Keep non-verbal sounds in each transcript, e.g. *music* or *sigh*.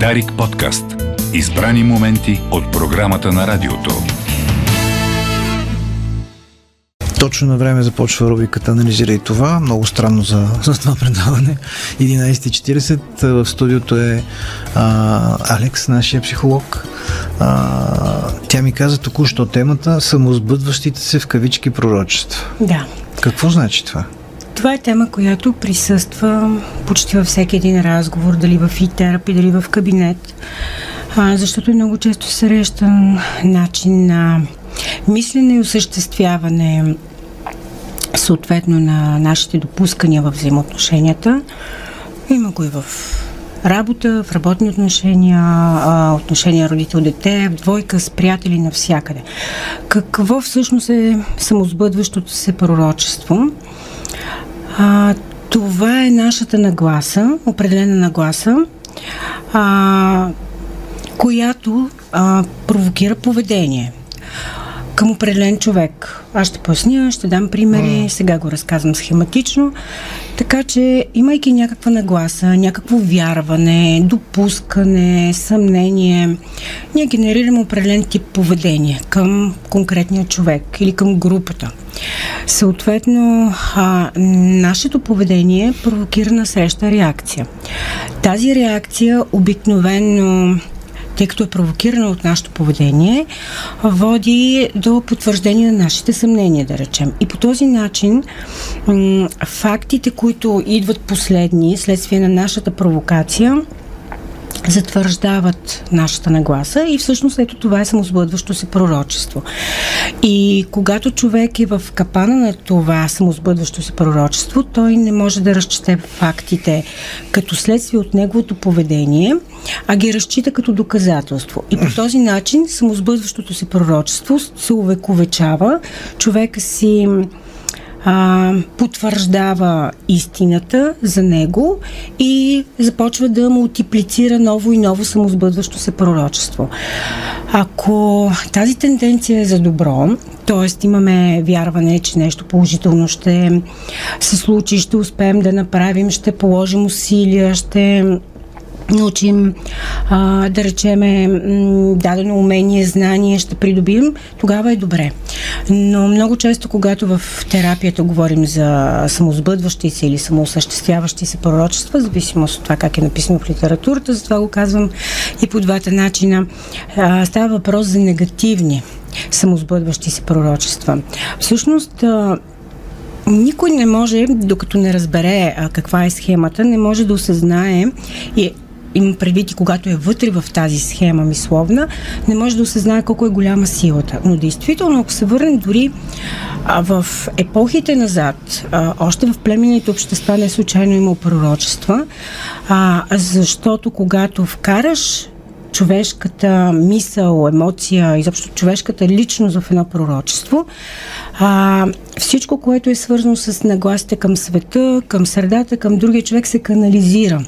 Дарик подкаст. Избрани моменти от програмата на радиото. Точно на време започва рубриката Анализирай това. Много странно за, *laughs* за това предаване. 11.40. В студиото е а, Алекс, нашия психолог. А, тя ми каза току-що темата самозбъдващите се в кавички пророчества. Да. Какво значи това? Това е тема, която присъства почти във всеки един разговор, дали в и-терапи, дали в кабинет, а, защото много често срещан начин на мислене и осъществяване съответно на нашите допускания в взаимоотношенията. Има го и в работа, в работни отношения, отношения родител-дете, в двойка с приятели навсякъде. Какво всъщност е самозбъдващото се пророчество? А, това е нашата нагласа, определена нагласа, а, която а, провокира поведение към определен човек. Аз ще поясня, ще дам примери, mm. сега го разказвам схематично. Така че, имайки някаква нагласа, някакво вярване, допускане, съмнение, ние генерираме определен тип поведение към конкретния човек или към групата. Съответно, а, нашето поведение провокира на среща реакция. Тази реакция обикновено тъй като е провокирана от нашето поведение, води до потвърждение на нашите съмнения, да речем. И по този начин фактите, които идват последни, следствие на нашата провокация, затвърждават нашата нагласа и всъщност ето това е самозбъдващо се пророчество. И когато човек е в капана на това самозбъдващо се пророчество, той не може да разчете фактите като следствие от неговото поведение, а ги разчита като доказателство. И по този начин самозбъдващото се пророчество се увековечава, човека си а, потвърждава истината за него и започва да мултиплицира ново и ново самозбъдващо се пророчество. Ако тази тенденция е за добро, т.е. имаме вярване, че нещо положително ще се случи, ще успеем да направим, ще положим усилия, ще научим, а, да речеме, дадено умение, знание, ще придобием, тогава е добре. Но много често, когато в терапията говорим за самозбъдващи се или самоосъществяващи се пророчества, зависимост от това как е написано в литературата, затова го казвам и по двата начина, а, става въпрос за негативни самозбъдващи се пророчества. Всъщност, а, никой не може, докато не разбере а, каква е схемата, не може да осъзнае и имам предвид и когато е вътре в тази схема мисловна, не може да осъзнае колко е голяма силата. Но действително, ако се върнем дори а, в епохите назад, а, още в племенните общества не случайно има пророчества, а, защото когато вкараш човешката мисъл, емоция, изобщо човешката личност в едно пророчество, а, всичко, което е свързано с нагласите към света, към средата, към другия човек се канализира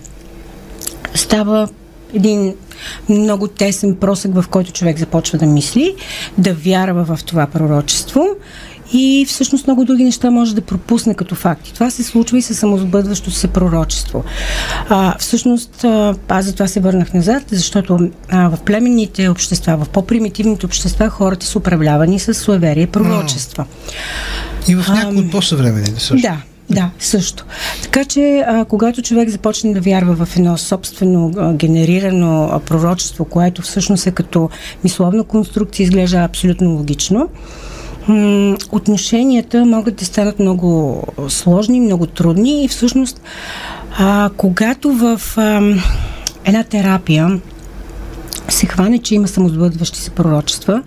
става един много тесен просък, в който човек започва да мисли, да вярва в това пророчество и всъщност много други неща може да пропусне като факти. Това се случва и с самозбъдващо се пророчество. А, всъщност, аз за това се върнах назад, защото а, в племенните общества, в по-примитивните общества, хората са управлявани с суеверие пророчества. И в някои от по-съвременните също. Да, да, също. Така че, а, когато човек започне да вярва в едно собствено а, генерирано а, пророчество, което всъщност е като мисловна конструкция, изглежда абсолютно логично, м- отношенията могат да станат много сложни, много трудни и всъщност, а, когато в а, една терапия се хване, че има самозбъдващи се пророчества,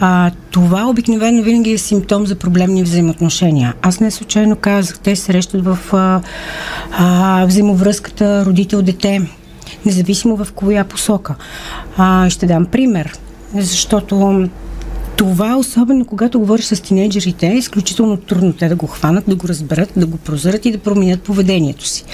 а, това обикновено винаги е симптом за проблемни взаимоотношения. Аз не случайно казах, те срещат в а, а, взаимовръзката родител-дете, независимо в коя посока. А, ще дам пример, защото това, особено когато говориш с тинейджерите, е изключително трудно те да го хванат, да го разберат, да го прозърят и да променят поведението си.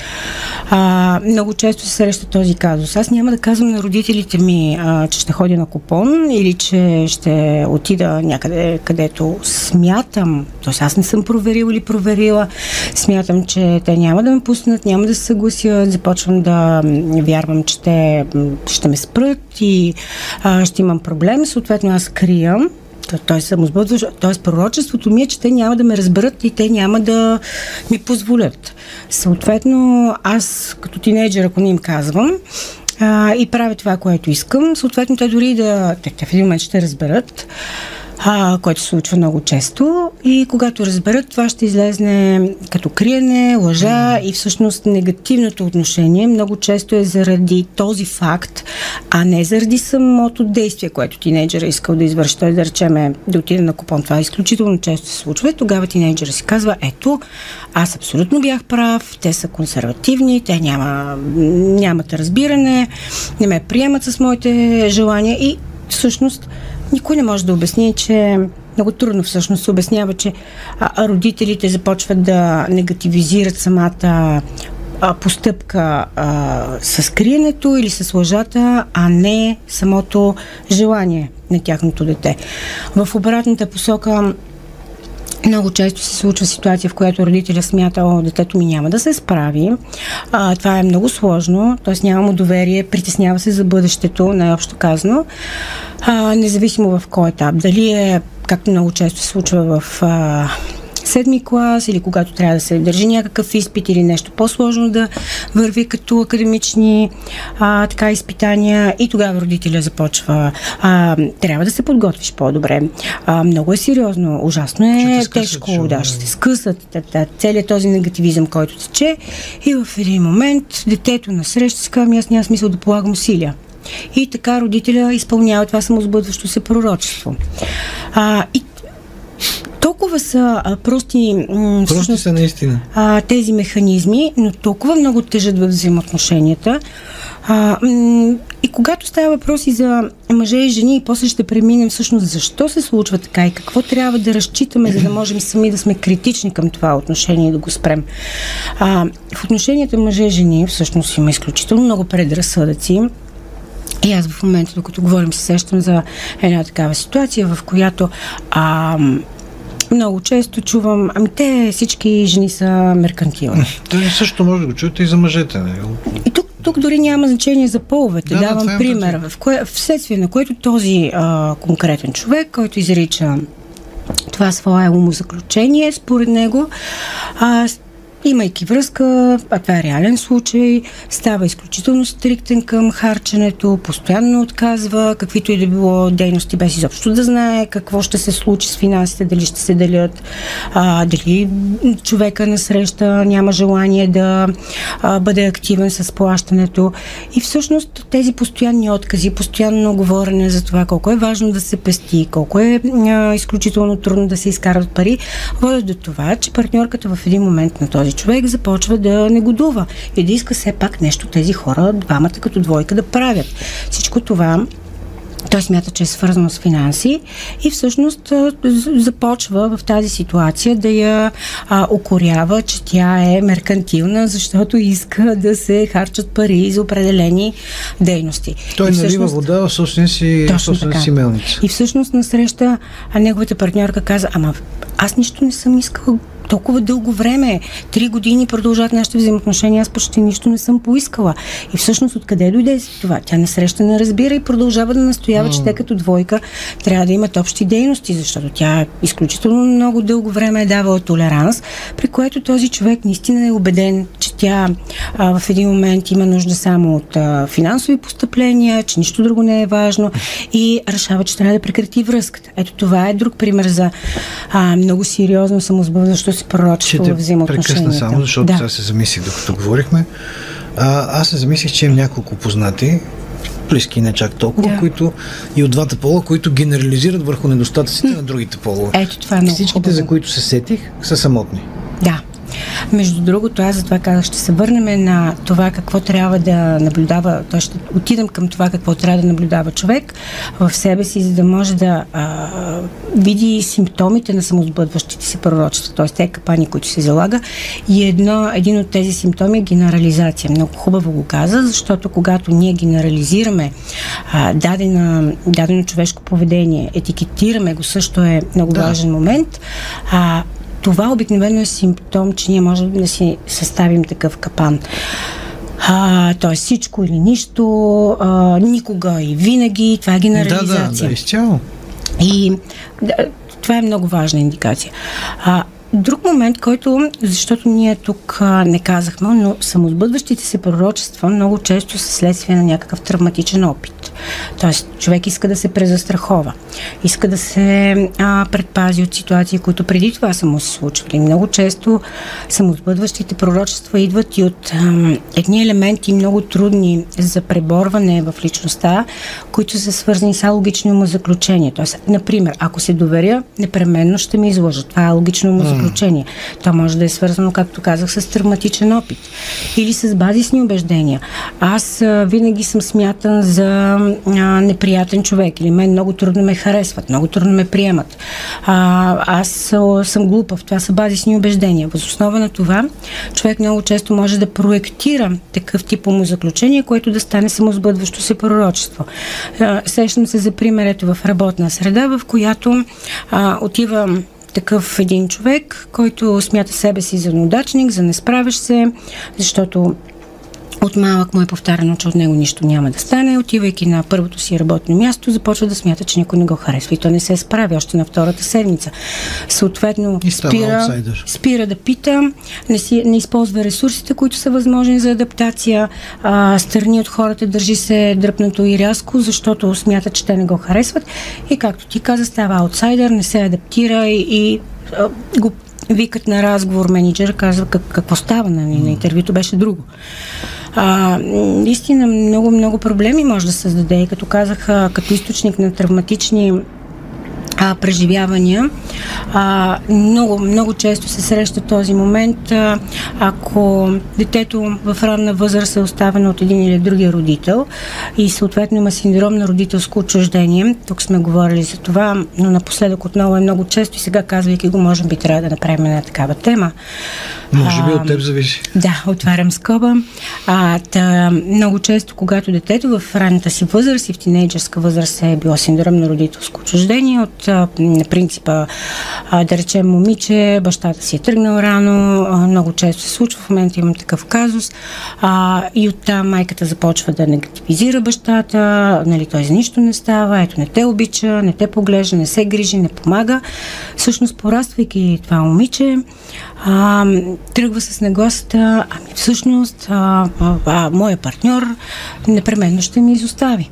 А, много често се среща този казус. Аз няма да казвам на родителите ми, а, че ще ходя на купон или че ще отида някъде, където смятам, т.е. аз не съм проверила или проверила, смятам, че те няма да ме пуснат, няма да се съгласят, започвам да вярвам, че те ще ме спрат и а, ще имам проблем, съответно аз криям той самосбъдващ, т.е. пророчеството ми е, че те няма да ме разберат и те няма да ми позволят. Съответно, аз като тинейджър, ако не им казвам, а, и правя това, което искам, съответно те дори да... Те, те в един момент ще разберат а, което се случва много често. И когато разберат, това ще излезне като криене, лъжа mm. и всъщност негативното отношение много често е заради този факт, а не заради самото действие, което тинейджера е искал да извърши. Той да речеме да отиде на купон. Това е изключително често се случва. И тогава тинейджера си казва, ето, аз абсолютно бях прав, те са консервативни, те няма, нямат разбиране, не ме приемат с моите желания и всъщност никой не може да обясни, че много трудно всъщност се обяснява, че родителите започват да негативизират самата а, постъпка а, с криенето или с лъжата, а не самото желание на тяхното дете. В обратната посока много често се случва ситуация, в която родителя смята, о, детето ми няма да се справи. А, това е много сложно, т.е. няма му доверие, притеснява се за бъдещето, най-общо казано. А, независимо в кой етап. Дали е, както много често се случва в а, седми клас или когато трябва да се държи някакъв изпит или нещо по-сложно да върви като академични а, така изпитания и тогава родителя започва а, трябва да се подготвиш по-добре. А, много е сериозно, ужасно е скъсат, тежко, шо, да, ще се скъсат да, целият този негативизъм, който тече и в един момент детето на среща си казва, аз няма смисъл да полагам усилия. И така родителя изпълнява това самосбъдващо се пророчество. А, и толкова са а, прости, м- прости са наистина. А, тези механизми, но толкова много тежат в взаимоотношенията. А, м- и когато става въпроси за мъже и жени, и после ще преминем всъщност защо се случва така и какво трябва да разчитаме, за да можем сами да сме критични към това отношение и да го спрем. А, в отношенията мъже и жени всъщност има изключително много предразсъдъци. И аз в момента, докато говорим, се сещам за една такава ситуация, в която а, много често чувам, ами те всички жени са меркантилни. Те също може да го чуете и за мъжете. Не? И тук, тук дори няма значение за половете. Да, Давам да, е пример, в кое, вследствие на което този а, конкретен човек, който изрича това свое умозаключение, според него, а, имайки връзка, а това е реален случай, става изключително стриктен към харченето, постоянно отказва каквито и да било дейности, без изобщо да знае какво ще се случи с финансите, дали ще се делят, а, дали човека на среща няма желание да а, бъде активен с плащането. И всъщност тези постоянни откази, постоянно говорене за това колко е важно да се пести, колко е а, изключително трудно да се изкарват пари, водят до това, че партньорката в един момент на този този човек започва да негодува и да иска все пак нещо тези хора, двамата като двойка да правят. Всичко това той смята, че е свързано с финанси и всъщност започва в тази ситуация да я а, окорява, че тя е меркантилна, защото иска да се харчат пари за определени дейности. Той всъщност, налива вода в собствен си, собствен си мелница. И всъщност насреща а неговата партньорка каза, ама аз нищо не съм искала толкова дълго време, три години продължават нашите взаимоотношения, аз почти нищо не съм поискала. И всъщност откъде дойде това? Тя насреща не разбира и продължава да настоява, mm. че те като двойка трябва да имат общи дейности, защото тя изключително много дълго време е давала толеранс, при което този човек наистина е убеден, че тя а, в един момент има нужда само от а, финансови постъпления, че нищо друго не е важно и решава, че трябва да прекрати връзката. Ето това е друг пример за а, много сериозно самосбъдващо се пророчество в взаимоотношенията. Само, защото да. сега се замислих, докато говорихме. А, аз се замислих, че имам няколко познати, близки не чак толкова, да. които и от двата пола, които генерализират върху недостатъците на другите полове. Ето това е много Всичките, хубаво. за които се сетих, са самотни. Да. Между другото, аз затова казах, ще се върнем на това какво трябва да наблюдава, т.е. ще отидем към това какво трябва да наблюдава човек в себе си, за да може да а, види симптомите на самосбъдващите се пророчества, т.е. те капани, които се залага. И едно, един от тези симптоми е генерализация. Много хубаво го каза, защото когато ние генерализираме а, дадена, дадено човешко поведение, етикетираме го, също е много да. важен момент. А, това обикновено е симптом, че ние можем да си съставим такъв капан. А, т.е. всичко или нищо, а, никога и винаги. Това е генерализация. Да, да, да, изцяло. И да, това е много важна индикация. А, Друг момент, който, защото ние тук а, не казахме, но самосбъдващите се пророчества много често са следствие на някакъв травматичен опит. Тоест, човек иска да се презастрахова, иска да се а, предпази от ситуации, които преди това са му се случвали. Много често самосбъдващите пророчества идват и от а, едни елементи много трудни за преборване в личността, които са свързани с логични умозаключения. Тоест, например, ако се доверя, непременно ще ми изложат. Това е логично умозаключение. Mm. То може да е свързано, както казах, с травматичен опит или с базисни убеждения. Аз винаги съм смятан за неприятен човек или мен много трудно ме харесват, много трудно ме приемат. Аз а, съм глупав. Това са базисни убеждения. Въз основа на това човек много често може да проектира такъв тип умозаключение, което да стане самосбъдващо се пророчество. Сещам се за пример ето в работна среда, в която а, отива такъв един човек, който смята себе си за неудачник, за несправящ се, защото от малък му е повтаряно, че от него нищо няма да стане. Отивайки на първото си работно място, започва да смята, че никой не го харесва и то не се справи още на втората седмица. Съответно, спира, спира да пита, не, си, не използва ресурсите, които са възможни за адаптация, а, страни от хората, държи се дръпнато и рязко, защото смята, че те не го харесват и както ти каза, става аутсайдер, не се адаптира и, и а, го викат на разговор менеджер, казва как, какво става на, на интервюто, беше друго. А, наистина много, много проблеми може да създаде. И като казах, като източник на травматични а, преживявания. А, много, много често се среща този момент, а, ако детето в ранна възраст е оставено от един или другия родител и съответно има синдром на родителско отчуждение. Тук сме говорили за това, но напоследък отново е много често и сега казвайки го, може би трябва да направим една такава тема. Може би от теб зависи. Да, отварям скоба. А, та, много често, когато детето в ранната си възраст и в тинейджерска възраст е било синдром на родителско отчуждение, от на принципа, да речем, момиче, бащата си е тръгнал рано, много често се случва, в момента имам такъв казус, и оттам майката започва да негативизира бащата, нали, той за нищо не става, ето не те обича, не те поглежда, не се грижи, не помага. Всъщност, пораствайки това момиче, а, тръгва с нагласата, ами всъщност а, а, а, моя партньор непременно ще ми изостави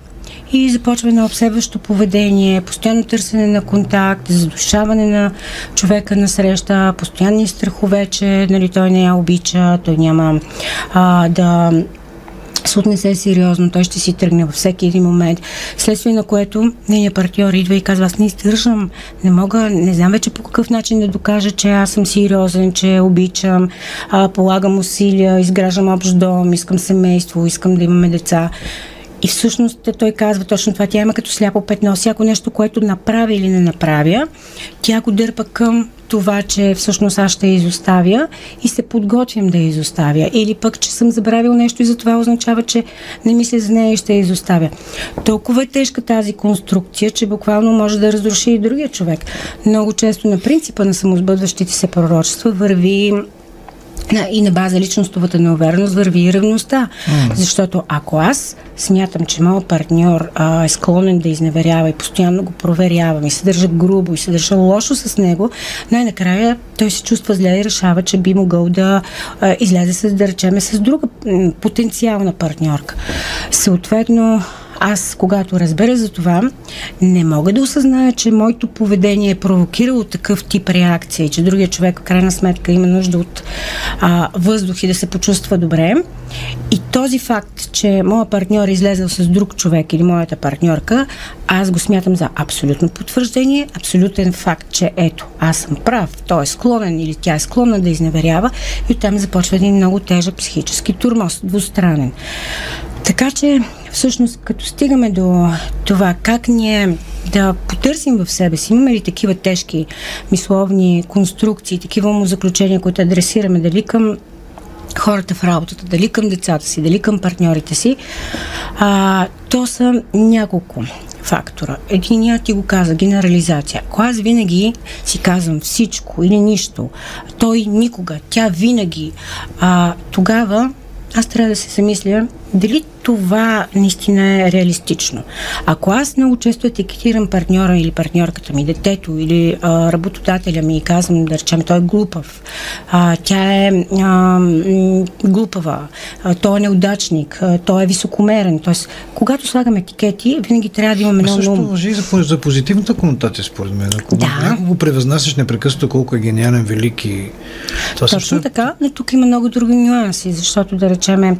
и започва на обсебващо поведение, постоянно търсене на контакт, задушаване на човека на среща, постоянни страхове, че нали, той не я обича, той няма а, да се отнесе сериозно, той ще си тръгне във всеки един момент, следствие на което нейният партньор идва и казва, аз не издържам, не мога, не знам вече по какъв начин да докажа, че аз съм сериозен, че обичам, а, полагам усилия, изграждам общ дом, искам семейство, искам да имаме деца. И всъщност той казва точно това. Тя има като сляпо петно. Всяко нещо, което направя или не направя, тя го дърпа към това, че всъщност аз ще я изоставя и се подготвям да изоставя. Или пък, че съм забравил нещо и за това означава, че не мисля за нея и ще изоставя. Толкова е тежка тази конструкция, че буквално може да разруши и другия човек. Много често на принципа на самосбъдващите се пророчества върви и на база личностовата неувереност върви и ревността. Mm. Защото ако аз смятам, че моят партньор а, е склонен да изневерява и постоянно го проверявам и се държа грубо и се държа лошо с него, най-накрая той се чувства зле и решава, че би могъл да а, излезе с, да речеме, с друга потенциална партньорка. Съответно, аз, когато разбера за това, не мога да осъзная, че моето поведение е провокирало такъв тип реакция и че другия човек в крайна сметка има нужда от а, въздух и да се почувства добре. И този факт, че моя партньор е излезъл с друг човек или моята партньорка, аз го смятам за абсолютно потвърждение, абсолютен факт, че ето, аз съм прав, той е склонен или тя е склонна да изневерява и оттам започва един много тежък психически турмоз, двустранен. Така че, всъщност, като стигаме до това как ние да потърсим в себе си, имаме ли такива тежки мисловни конструкции, такива му заключения, които адресираме дали към хората в работата, дали към децата си, дали към партньорите си, а, то са няколко фактора. Единият ти го каза, генерализация. Ако аз винаги си казвам всичко или нищо, той никога, тя винаги, а, тогава аз трябва да се замисля дали това наистина е реалистично. Ако аз много често етикетирам партньора или партньорката ми, детето или а, работодателя ми и казвам, да речем, той е глупав, а, тя е а, глупава, а, той е неудачник, а, той е високомерен. Тоест, когато слагам етикети, винаги трябва да имаме много... Също въжи за, за позитивната конотация, според мен. Ако да. го превъзнасяш непрекъснато колко е гениален, велики... Това Точно също... така, но тук има много други нюанси, защото да речеме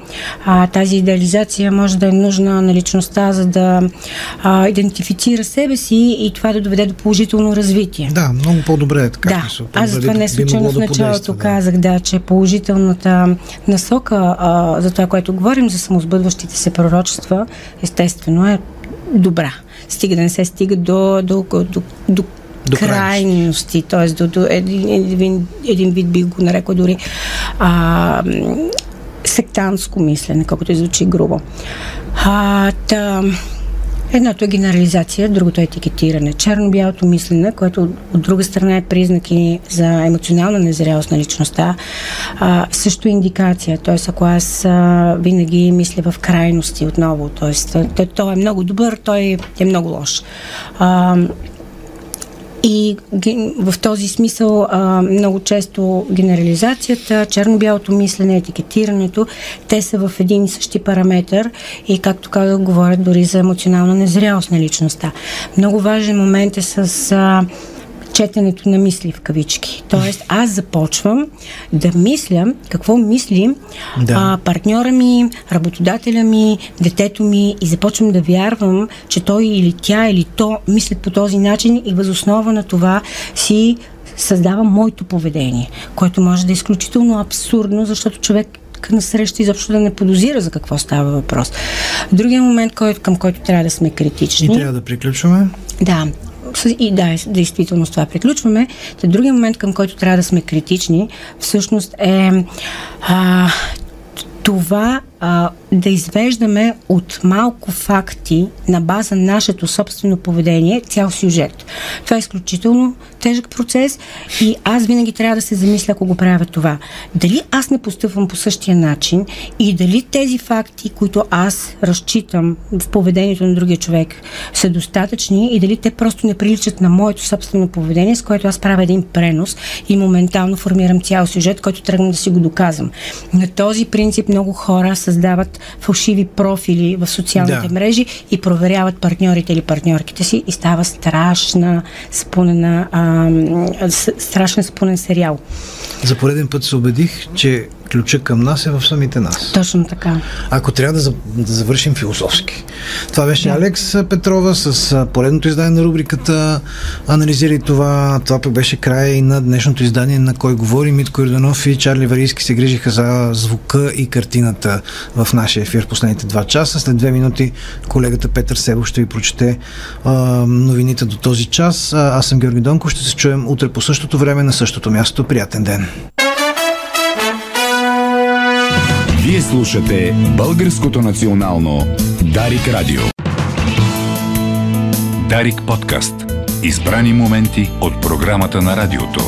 а, тази идеализация може да е нужна на личността, за да а, идентифицира себе си и това да доведе до положително развитие. Да, много по-добре е така. Да, аз затова не случайно в началото да. казах, да, че положителната насока а, за това, което говорим за самосбъдващите се пророчества, естествено е добра. Стига да не се стига до, до, до, до, до крайности, т.е. до, до един, един, един вид бих го нарекла дори а, сектантско мислене, колкото звучи грубо. А, та, Едното е генерализация, другото е етикетиране. Черно-бялото мислене, което от друга страна е признак за емоционална незрялост на личността, а, също е индикация. Т.е. ако аз а, винаги мисля в крайности отново, т.е. той, е много добър, той е много лош. А, и в този смисъл много често генерализацията, черно-бялото мислене, етикетирането, те са в един и същи параметр и както казах, говорят дори за емоционална незрялост на личността. Много важен момент е с а, четенето на мисли в кавички. Тоест, аз започвам да мисля какво мисли да. а, партньора ми, работодателя ми, детето ми и започвам да вярвам, че той или тя или то мислят по този начин и възоснова на това си създавам моето поведение, което може да е изключително абсурдно, защото човек на среща изобщо да не подозира за какво става въпрос. Другия момент, към който трябва да сме критични. И трябва да приключваме. Да, и да, действително с това приключваме. Та другия момент, към който трябва да сме критични, всъщност е а, това а, да извеждаме от малко факти на база нашето собствено поведение цял сюжет. Това е изключително тежък процес и аз винаги трябва да се замисля, ако го правя това. Дали аз не постъпвам по същия начин и дали тези факти, които аз разчитам в поведението на другия човек, са достатъчни и дали те просто не приличат на моето собствено поведение, с което аз правя един пренос и моментално формирам цял сюжет, който тръгвам да си го доказвам. На този принцип много хора създават фалшиви профили в социалните да. мрежи и проверяват партньорите или партньорките си и става страшна спунена, а, страшен спунен сериал. За пореден път се убедих, че ключа към нас е в самите нас. Точно така. Ако трябва да, да завършим философски. Това беше да. Алекс Петрова с поредното издание на рубриката Анализирай това. Това пък беше края и на днешното издание на Кой говори. Митко Ирданов и Чарли Варийски се грижиха за звука и картината в нашия ефир в последните два часа. След две минути колегата Петър Себо ще ви прочете а, новините до този час. А, аз съм Георги Донков. Ще се чуем утре по същото време на същото място. Приятен ден! Вие слушате Българското национално Дарик Радио. Дарик подкаст. Избрани моменти от програмата на радиото.